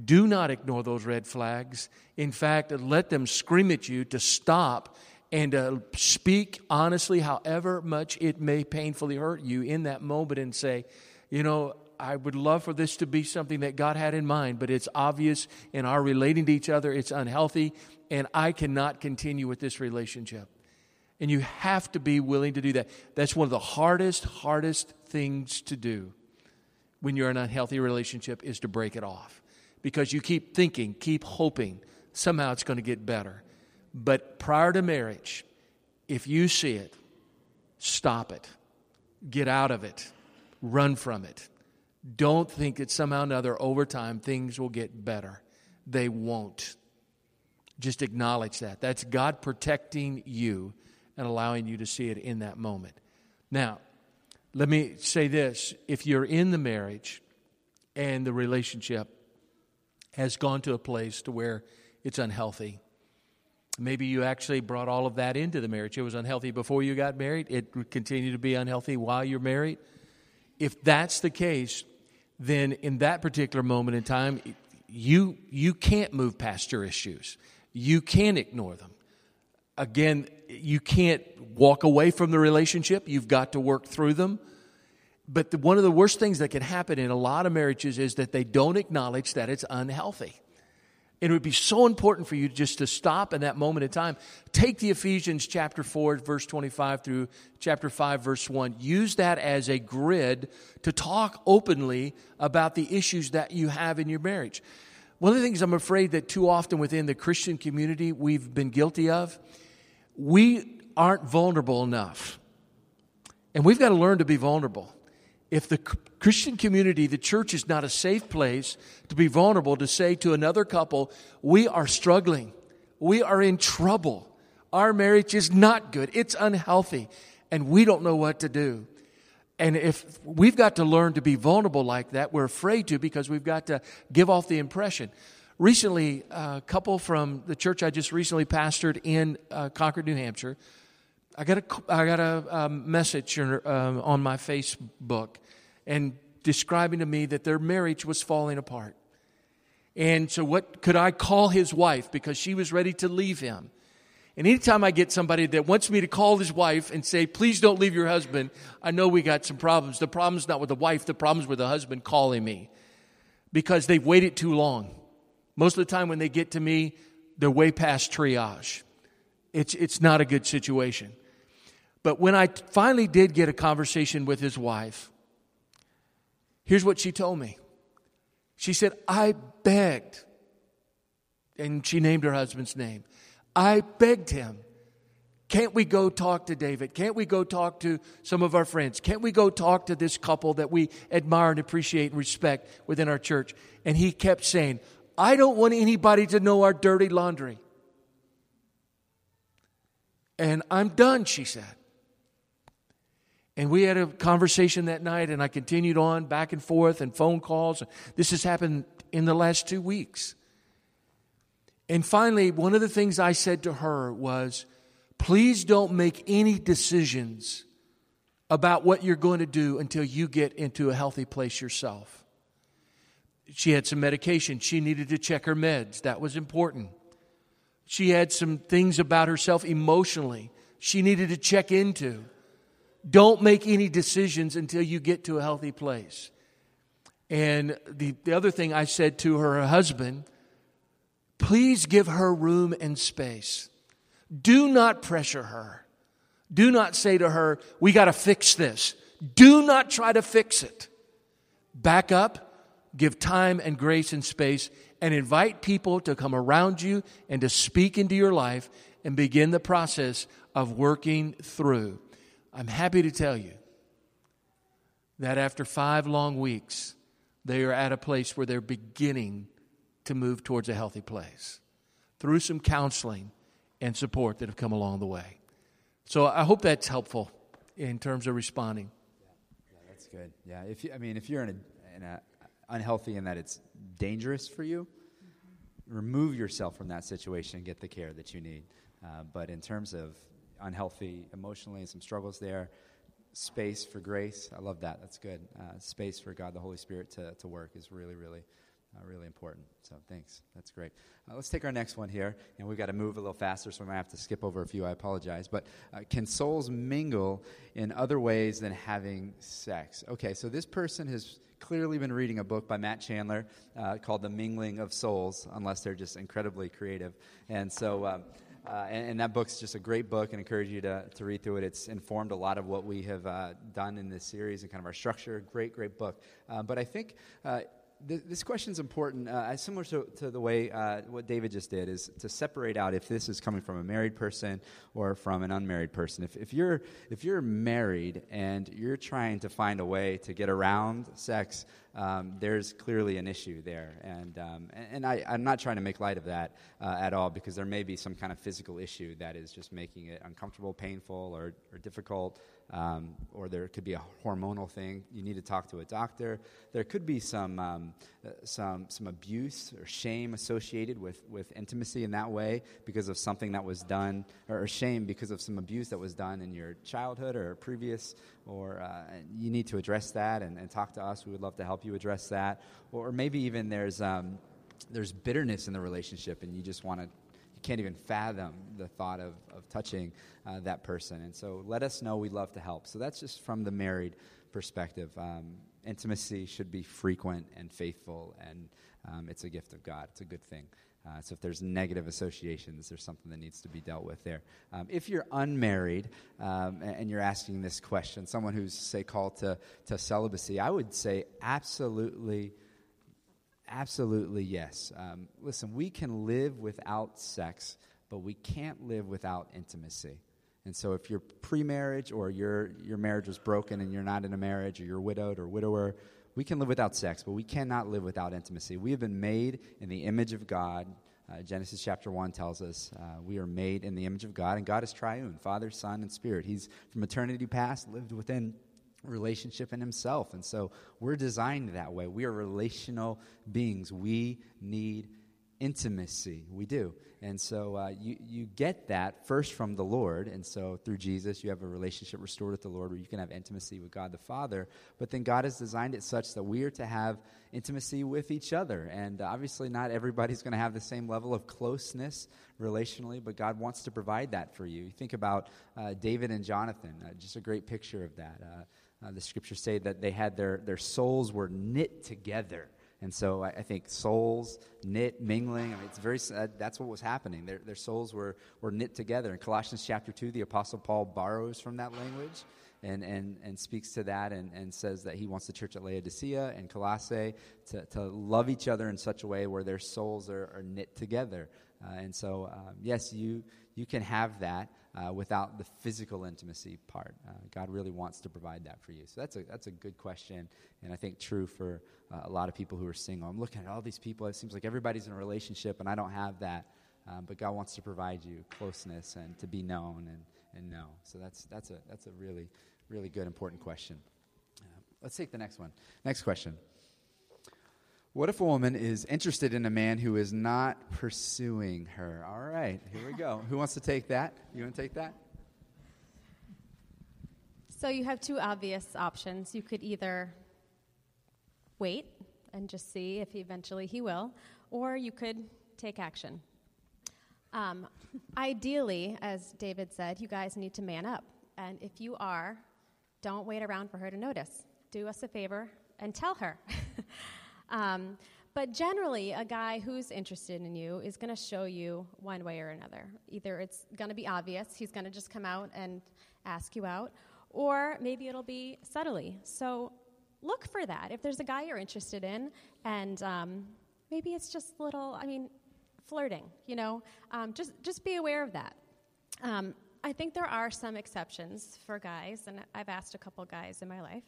Do not ignore those red flags. In fact, let them scream at you to stop and uh, speak honestly, however much it may painfully hurt you in that moment, and say, you know, I would love for this to be something that God had in mind, but it's obvious in our relating to each other, it's unhealthy, and I cannot continue with this relationship. And you have to be willing to do that. That's one of the hardest, hardest things to do when you're in an unhealthy relationship is to break it off. Because you keep thinking, keep hoping somehow it's going to get better. But prior to marriage, if you see it, stop it, get out of it, run from it. Don't think that somehow or another over time things will get better. They won't. Just acknowledge that. That's God protecting you and allowing you to see it in that moment. Now, let me say this if you're in the marriage and the relationship has gone to a place to where it's unhealthy, maybe you actually brought all of that into the marriage. It was unhealthy before you got married, it would continue to be unhealthy while you're married. If that's the case, then in that particular moment in time, you, you can't move past your issues. You can't ignore them. Again, you can't walk away from the relationship. You've got to work through them. But the, one of the worst things that can happen in a lot of marriages is that they don't acknowledge that it's unhealthy. It would be so important for you just to stop in that moment in time. Take the Ephesians chapter 4, verse 25 through chapter 5, verse 1. Use that as a grid to talk openly about the issues that you have in your marriage. One of the things I'm afraid that too often within the Christian community we've been guilty of, we aren't vulnerable enough. And we've got to learn to be vulnerable if the Christian community, the church is not a safe place to be vulnerable to say to another couple, we are struggling. We are in trouble. Our marriage is not good. It's unhealthy. And we don't know what to do. And if we've got to learn to be vulnerable like that, we're afraid to because we've got to give off the impression. Recently, a couple from the church I just recently pastored in uh, Concord, New Hampshire, I got a, I got a, a message uh, on my Facebook and describing to me that their marriage was falling apart. And so, what could I call his wife because she was ready to leave him? And anytime I get somebody that wants me to call his wife and say, please don't leave your husband, I know we got some problems. The problem's not with the wife, the problem's with the husband calling me because they've waited too long. Most of the time, when they get to me, they're way past triage. It's, it's not a good situation. But when I finally did get a conversation with his wife, here's what she told me. She said, I begged, and she named her husband's name. I begged him, can't we go talk to David? Can't we go talk to some of our friends? Can't we go talk to this couple that we admire and appreciate and respect within our church? And he kept saying, I don't want anybody to know our dirty laundry. And I'm done, she said. And we had a conversation that night, and I continued on back and forth and phone calls. This has happened in the last two weeks. And finally, one of the things I said to her was, please don't make any decisions about what you're going to do until you get into a healthy place yourself. She had some medication. She needed to check her meds. That was important. She had some things about herself emotionally she needed to check into. Don't make any decisions until you get to a healthy place. And the, the other thing I said to her husband, please give her room and space. Do not pressure her. Do not say to her, we got to fix this. Do not try to fix it. Back up, give time and grace and space, and invite people to come around you and to speak into your life and begin the process of working through. I'm happy to tell you that after five long weeks, they are at a place where they're beginning to move towards a healthy place through some counseling and support that have come along the way. So I hope that's helpful in terms of responding. Yeah, yeah that's good. Yeah, if you, I mean, if you're in a, in a unhealthy and that it's dangerous for you, mm-hmm. remove yourself from that situation and get the care that you need. Uh, but in terms of unhealthy emotionally and some struggles there. Space for grace. I love that. That's good. Uh, space for God, the Holy Spirit, to, to work is really, really, uh, really important. So thanks. That's great. Uh, let's take our next one here. And we've got to move a little faster, so I might have to skip over a few. I apologize. But uh, can souls mingle in other ways than having sex? Okay, so this person has clearly been reading a book by Matt Chandler uh, called The Mingling of Souls, unless they're just incredibly creative. And so. Um, uh, and, and, that book's just a great book and encourage you to, to read through it. It's informed a lot of what we have uh, done in this series and kind of our structure. Great, great book. Uh, but I think uh, th- this question is important, uh, similar to, to, the way uh, what David just did, is to separate out if this is coming from a married person or from an unmarried person. If, if, you're, if you're married and you're trying to find a way to get around sex, um, there's clearly an issue there. And, um, and, I, am not trying to make light of that uh, at all because there may be some kind of physical issue that is just making it uncomfortable, painful, or, or difficult um, or there could be a hormonal thing. You need to talk to a doctor. There could be some, um, uh, some, some abuse or shame associated with, with intimacy in that way because of something that was done, or, shame because of some abuse that was done in your childhood or previous, or uh, you need to address that and, and, talk to us. We would love to help you address that. Or, maybe even there's, um, there's bitterness in the relationship and you just want to you can't even fathom the thought of, of touching uh, that person. And so let us know. We'd love to help. So that's just from the married perspective. Um, intimacy should be frequent and faithful, and um, it's a gift of God. It's a good thing. Uh, so if there's negative associations, there's something that needs to be dealt with there. Um, if you're unmarried um, and, and, you're asking this question, someone who's, say, called to, to celibacy, I would say absolutely, absolutely yes. Um, listen, we can live without sex, but we can't live without intimacy. And so if you're pre-marriage or your, your marriage was broken and you're not in a marriage or you're widowed or widower, we can live without sex, but we cannot live without intimacy. We have been made in the image of God. Uh, Genesis chapter 1 tells us uh, we are made in the image of God, and God is triune Father, Son, and Spirit. He's from eternity past lived within relationship in himself. And so we're designed that way. We are relational beings. We need intimacy. We do. And so uh, you, you get that first from the Lord. And so through Jesus, you have a relationship restored with the Lord where you can have intimacy with God the Father. But then God has designed it such that we are to have intimacy with each other. And obviously, not everybody's going to have the same level of closeness relationally, but God wants to provide that for you. You think about uh, David and Jonathan, uh, just a great picture of that. Uh, the scriptures say that they had their, their souls were knit together and so I, I, think souls knit, mingling, I mean, it's very, uh, that's what was happening. Their, their souls were, were knit together. In Colossians chapter 2, the Apostle Paul borrows from that language and, and, and speaks to that and, and says that he wants the church at Laodicea and Colossae to, to love each other in such a way where their souls are, are knit together. Uh, and so, um, yes, you, you can have that uh, without the physical intimacy part. Uh, God really wants to provide that for you. So that's a, that's a good question, and I think true for uh, a lot of people who are single. I'm looking at all these people, it seems like everybody's in a relationship, and I don't have that. Um, but God wants to provide you closeness and to be known and, and know. So that's, that's, a, that's a really, really good, important question. Uh, let's take the next one. Next question. What if a woman is interested in a man who is not pursuing her? All right, here we go. who wants to take that? You want to take that? So you have two obvious options. You could either wait and just see if eventually he will, or you could take action. Um, ideally, as David said, you guys need to man up. And if you are, don't wait around for her to notice. Do us a favor and tell her. Um, but generally, a guy who's interested in you is going to show you one way or another. Either it's going to be obvious, he's going to just come out and ask you out, or maybe it'll be subtly. So look for that. If there's a guy you're interested in, and um, maybe it's just little, I mean, flirting, you know, um, just, just be aware of that. Um, I think there are some exceptions for guys, and I've asked a couple guys in my life.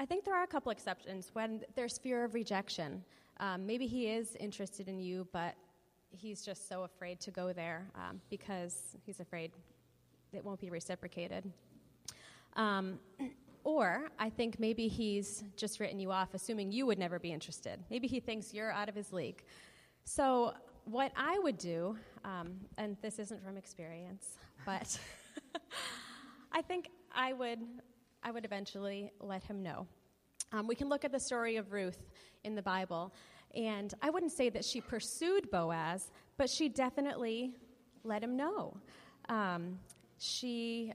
I think there are a couple exceptions when there's fear of rejection. Um, maybe he is interested in you, but he's just so afraid to go there um, because he's afraid it won't be reciprocated. Um, or I think maybe he's just written you off, assuming you would never be interested. Maybe he thinks you're out of his league. So, what I would do, um, and this isn't from experience, but I think I would I would eventually let him know. Um, we can look at the story of Ruth in the Bible, and I wouldn't say that she pursued Boaz, but she definitely let him know. Um, she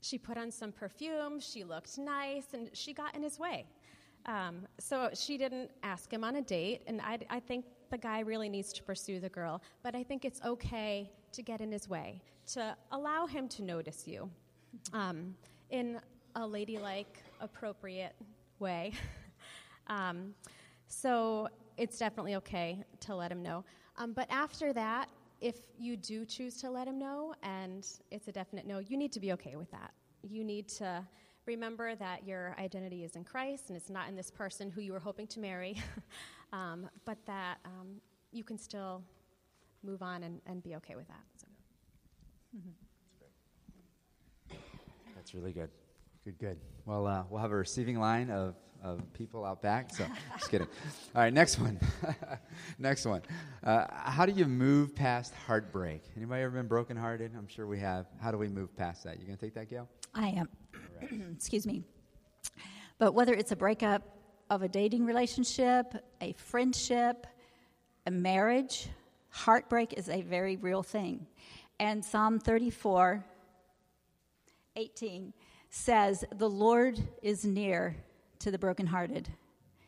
she put on some perfume, she looked nice, and she got in his way. Um, so she didn't ask him on a date, and I, I, think the guy really needs to pursue the girl, but I think it's okay to get in his way, to allow him to notice you. Um, in a ladylike, appropriate way. um, so it's definitely okay to let him know. Um, but after that, if you do choose to let him know and it's a definite no, you need to be okay with that. You need to remember that your identity is in Christ and it's not in this person who you were hoping to marry, um, but that um, you can still move on and, and be okay with that. So. Mm-hmm. That's really good. Good, good. Well, uh, we'll have a receiving line of, of people out back. So, just kidding. All right, next one. next one. Uh, how do you move past heartbreak? Anybody ever been brokenhearted? I'm sure we have. How do we move past that? You gonna take that, Gail? I am. Right. Excuse me. But whether it's a breakup of a dating relationship, a friendship, a marriage, heartbreak is a very real thing. And Psalm 34, 18 says, The Lord is near to the brokenhearted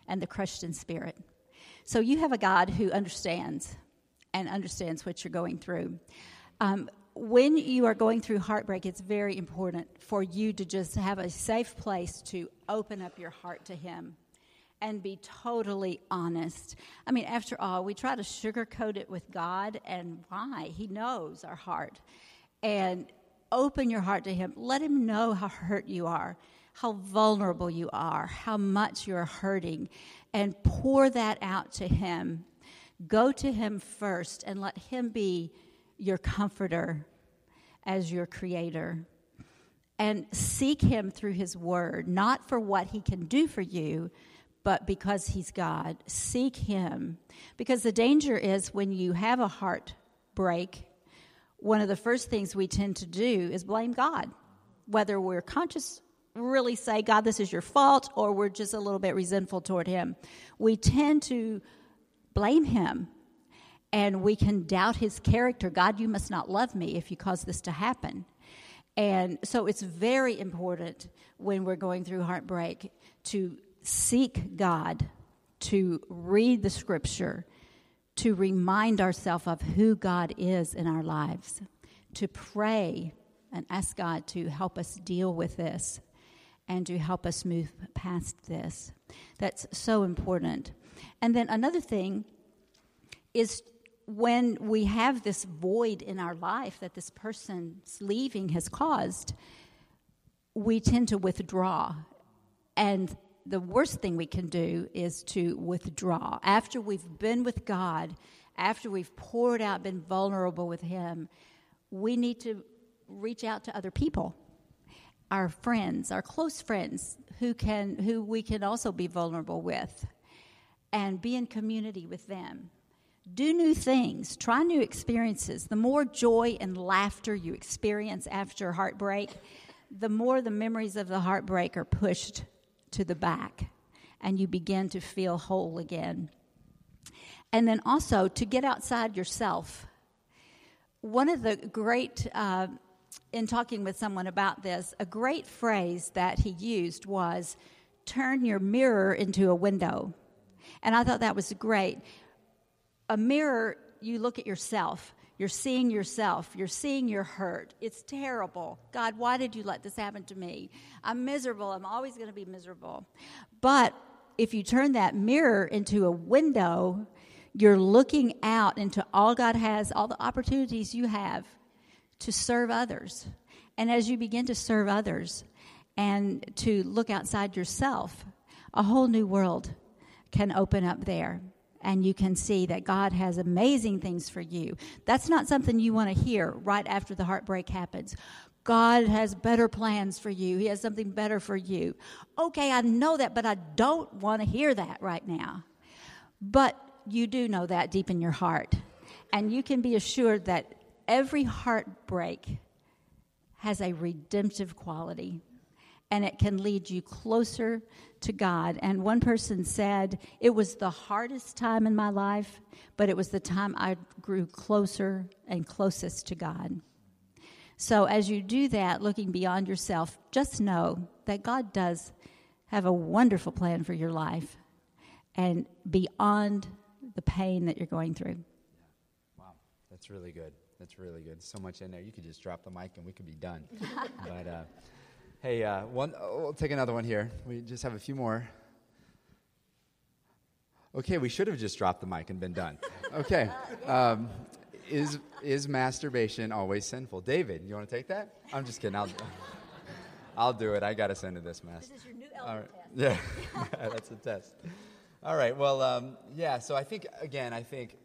and the crushed in spirit. So you have a God who understands and understands what you're going through. Um, when you are going through heartbreak, it's very important for you to just have a safe place to open up your heart to Him and be totally honest. I mean, after all, we try to sugarcoat it with God, and why? He knows our heart. And open your heart to Him. Let Him know how hurt you are, how vulnerable you are, how much you're hurting, and pour that out to Him. Go to Him first and let Him be your comforter as your creator. And seek Him through His Word, not for what He can do for you, but because He's God. Seek Him. Because the danger is when you have a heart break, one of the first things we tend to do is blame God, whether we're conscious really say, God, this is your fault, or we're just a little bit resentful toward Him. We tend to blame Him and we can doubt His character. God, you must not love me if you cause this to happen. And so it's very important when we're going through heartbreak to seek God, to read the scripture, to remind ourselves of who God is in our lives, to pray and ask God to help us deal with this and to help us move past this. That's so important. And then another thing is when we have this void in our life that this person's leaving has caused, we tend to withdraw. And the worst thing we can do is to withdraw. After we've been with God, after we've poured out, been vulnerable with Him, we need to reach out to other people our friends, our close friends, who can who we can also be vulnerable with, and be in community with them. Do new things, try new experiences. The more joy and laughter you experience after heartbreak, the more the memories of the heartbreak are pushed to the back, and you begin to feel whole again. And then also to get outside yourself. One of the great uh, in talking with someone about this, a great phrase that he used was turn your mirror into a window. And I thought that was great. A mirror, you look at yourself. You're seeing yourself. You're seeing your hurt. It's terrible. God, why did you let this happen to me? I'm miserable. I'm always going to be miserable. But if you turn that mirror into a window, you're looking out into all God has, all the opportunities you have to serve others. And as you begin to serve others and to look outside yourself, a whole new world can open up there. And you can see that God has amazing things for you. That's not something you want to hear right after the heartbreak happens. God has better plans for you. He has something better for you. Okay, I know that, but I don't want to hear that right now. But you do know that deep in your heart. And you can be assured that every heartbreak has a redemptive quality and it can lead you closer to God. And one person said, It was the hardest time in my life, but it was the time I grew closer and closest to God. So, as you do that, looking beyond yourself, just know that God does have a wonderful plan for your life and beyond the pain that you're going through. Wow, that's really good. That's really good. So much in there. You could just drop the mic and we could be done. but uh, hey, uh, one. Oh, we'll take another one here. We just have a few more. Okay, we should have just dropped the mic and been done. Okay. Um, is is masturbation always sinful? David, you want to take that? I'm just kidding. I'll, I'll do it. I got to send to this mess. This is your new element test. Yeah, that's a test. All right. Well, um, yeah. So I think again, I think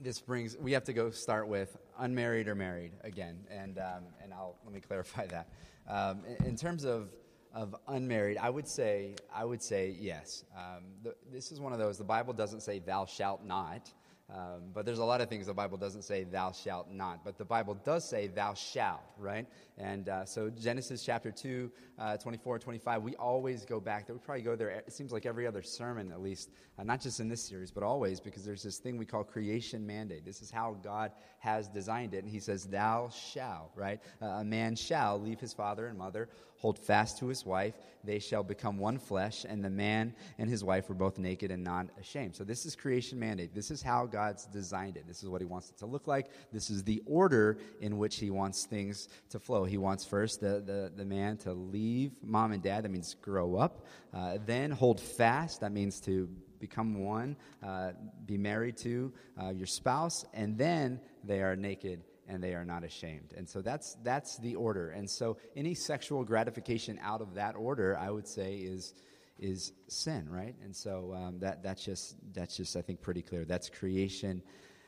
this brings we have to go start with unmarried or married again, and um, and I'll let me clarify that. Um, in, terms of of unmarried, I would say I would say yes. Um, the, this is one of those. The Bible doesn't say "Thou shalt not." Um, but there's a lot of things the Bible doesn't say, thou shalt not. But the Bible does say, thou shalt, right? And uh, so Genesis chapter 2, uh, 24, 25, we always go back there. We probably go there, it seems like every other sermon, at least, uh, not just in this series, but always, because there's this thing we call creation mandate. This is how God has designed it. And he says, thou shalt, right? Uh, a man shall leave his father and mother, hold fast to his wife. They shall become one flesh. And the man and his wife were both naked and not ashamed. So this is creation mandate. This is how God's designed it. This is what he wants it to look like. This is the order in which he wants things to flow. He wants first the, the, the man to leave mom and dad. That means grow up. Uh, then hold fast. That means to become one, uh, be married to uh, your spouse, and then they are naked and they are not ashamed. And so that's that's the order. And so any sexual gratification out of that order, I would say, is is sin, right? And so um, that that's just that's just I think pretty clear. That's creation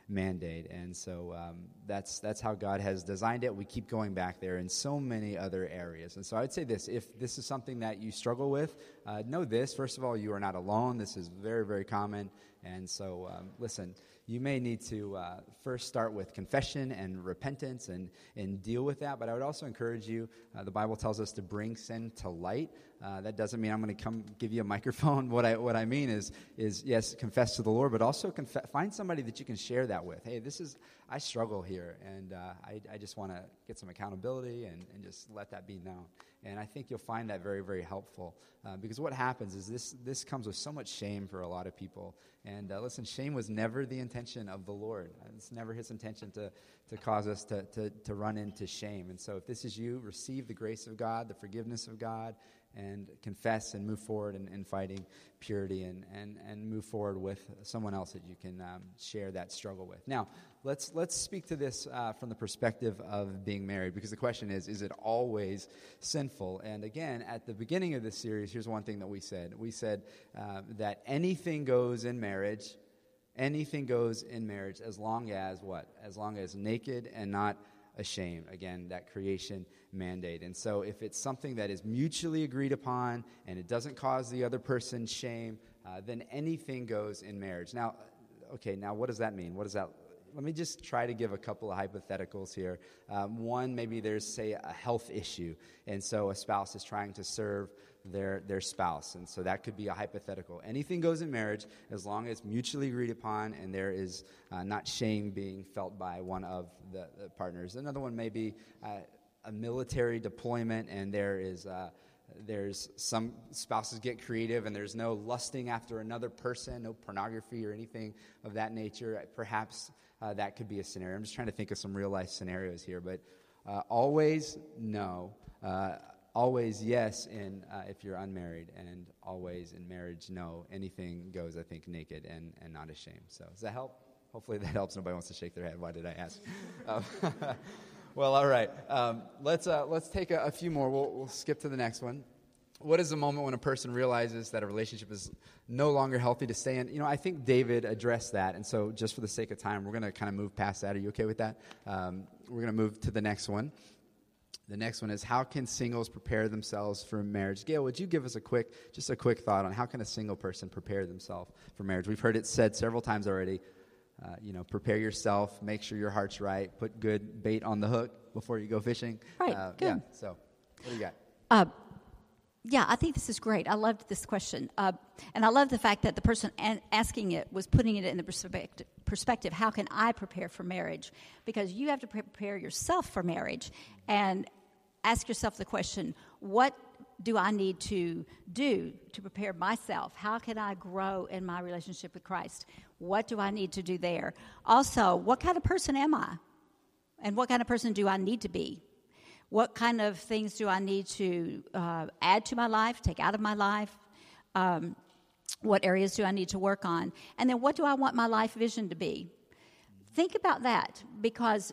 mandate, and so um, that's that's how God has designed it. We keep going back there in so many other areas, and so I'd say this: if this is something that you struggle with, uh, know this. First of all, you are not alone. This is very very common, and so um, listen you may need to uh, first start with confession and repentance and, and deal with that. But I would also encourage you, uh, the Bible tells us to bring sin to light. Uh, that doesn't mean I'm going to come give you a microphone. What I, what I mean is, is, yes, confess to the Lord, but also conf- find somebody that you can share that with. Hey, this is, I struggle here, and uh, I, I just want to get some accountability and, and just let that be known. And I think you'll find that very, very helpful. Uh, because what happens is this, this comes with so much shame for a lot of people. And uh, listen, shame was never the intention of the Lord. It's never his intention to, to cause us to, to, to run into shame. And so if this is you, receive the grace of God, the forgiveness of God, and confess and move forward in, in fighting purity and, and, and move forward with someone else that you can um, share that struggle with. Now, let's, let's speak to this uh, from the perspective of being married because the question is is it always sinful? And again, at the beginning of this series, here's one thing that we said we said uh, that anything goes in marriage. Anything goes in marriage as long as what? As long as naked and not ashamed. Again, that creation mandate. And so, if it's something that is mutually agreed upon and it doesn't cause the other person shame, uh, then anything goes in marriage. Now, okay, now what does that mean? What does that let me just try to give a couple of hypotheticals here. Um, one, maybe there's, say, a health issue, and so a spouse is trying to serve their, their spouse. And so that could be a hypothetical. Anything goes in marriage as long as mutually agreed upon and there is uh, not shame being felt by one of the, the partners. Another one may be uh, a military deployment and there is. Uh, there's some spouses get creative and there's no lusting after another person, no pornography or anything of that nature. Perhaps uh, that could be a scenario. I'm just trying to think of some real life scenarios here, but uh, always no. Uh, always yes in uh, if you're unmarried, and always in marriage no. Anything goes, I think, naked and, and not ashamed. So does that help? Hopefully that helps. Nobody wants to shake their head. Why did I ask? um, well, all right. Um, let's, uh, let's take a, a few more. We'll, we'll skip to the next one what is the moment when a person realizes that a relationship is no longer healthy to stay in? You know, I think David addressed that. And so, just for the sake of time, we're going to kind of move past that. Are you okay with that? Um, we're going to move to the next one. The next one is how can singles prepare themselves for marriage? Gail, would you give us a quick, just a quick thought on how can a single person prepare themselves for marriage? We've heard it said several times already. Uh, you know, prepare yourself, make sure your heart's right, put good bait on the hook before you go fishing. Right. Uh, good. Yeah. So, what do you got? Uh, yeah, I think this is great. I loved this question. Uh, and I love the fact that the person an- asking it was putting it in the perspective, perspective how can I prepare for marriage? Because you have to prepare yourself for marriage. And ask yourself the question what do I need to do to prepare myself? How can I grow in my relationship with Christ? What do I need to do there? Also, what kind of person am I? And what kind of person do I need to be? What kind of things do I need to uh, add to my life, take out of my life? Um, what areas do I need to work on? And then what do I want my life vision to be? Think about that because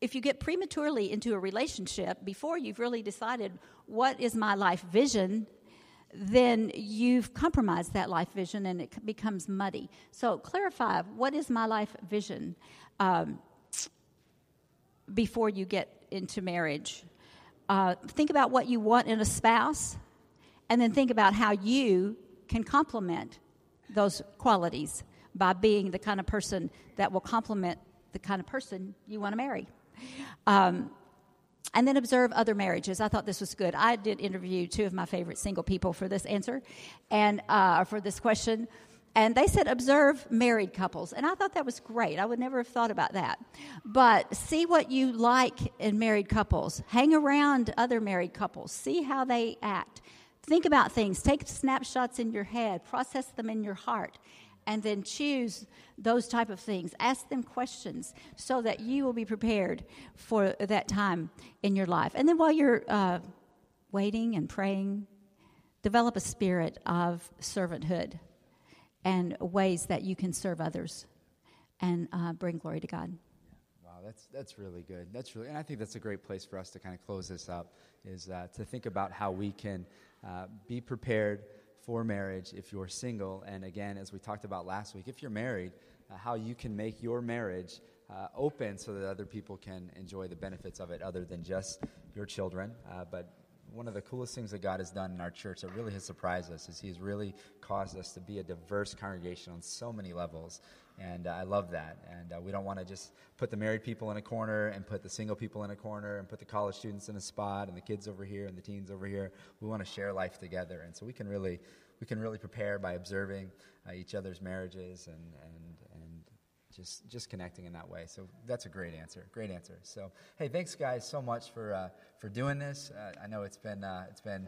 if you get prematurely into a relationship before you've really decided what is my life vision, then you've compromised that life vision and it becomes muddy. So clarify what is my life vision um, before you get into marriage. Uh, think about what you want in a spouse, and then think about how you can complement those qualities by being the kind of person that will complement the kind of person you want to marry. Um, and then observe other marriages. I thought this was good. I did interview two of my favorite single people for this answer and uh, for this question. And they said, observe married couples. And I thought that was great. I would never have thought about that. But see what you like in married couples. Hang around other married couples. See how they act. Think about things. Take snapshots in your head. Process them in your heart and then choose those type of things ask them questions so that you will be prepared for that time in your life and then while you're uh, waiting and praying develop a spirit of servanthood and ways that you can serve others and uh, bring glory to god wow that's that's really good that's really and i think that's a great place for us to kind of close this up is uh, to think about how we can uh, be prepared for marriage if you're single. And again, as we talked about last week, if you're married, uh, how you can make your marriage uh, open so that other people can enjoy the benefits of it other than just your children. Uh, but one of the coolest things that God has done in our church that really has surprised us is He's really caused us to be a diverse congregation on so many levels. And uh, I love that. And uh, we don't want to just put the married people in a corner and put the single people in a corner and put the college students in a spot and the kids over here and the teens over here. We want to share life together. And so we can really, we can really prepare by observing uh, each other's marriages and, and just, just connecting in that way. So that's a great answer. Great answer. So, hey, thanks, guys, so much for, uh, for doing this. Uh, I know it's been, uh, it's been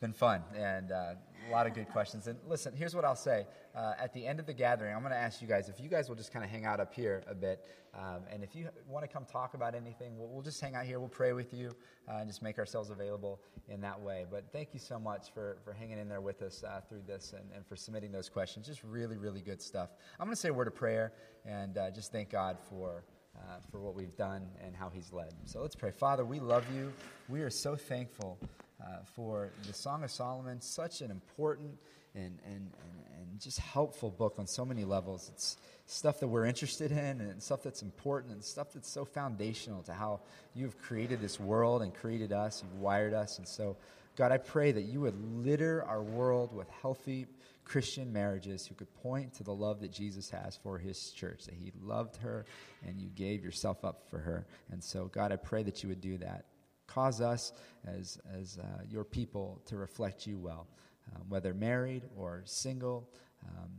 been fun and uh, a lot of good questions. And listen, here's what I'll say. Uh, at the end of the gathering, I'm going to ask you guys if you guys will just kind of hang out up here a bit. Um, and if you want to come talk about anything, we'll, we'll, just hang out here. We'll pray with you uh, and just make ourselves available in that way. But thank you so much for, for hanging in there with us uh, through this and, and, for submitting those questions. Just really, really good stuff. I'm going to say a word of prayer and uh, just thank God for. Uh, for what we've done and how he's led. So let's pray. Father, we love you. We are so thankful uh, for the Song of Solomon, such an important and, and, and, and, just helpful book on so many levels. It's stuff that we're interested in and stuff that's important and stuff that's so foundational to how you've created this world and created us, you've wired us. And so, God, I pray that you would litter our world with healthy Christian marriages who could point to the love that Jesus has for his church, that he loved her and you gave yourself up for her. And so, God, I pray that you would do that. Cause us as, as uh, your people to reflect you well, um, whether married or single. Um,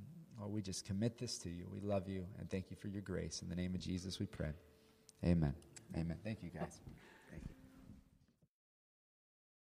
or we just commit this to you. We love you and thank you for your grace. In the name of Jesus, we pray. Amen. Amen. Thank you, guys.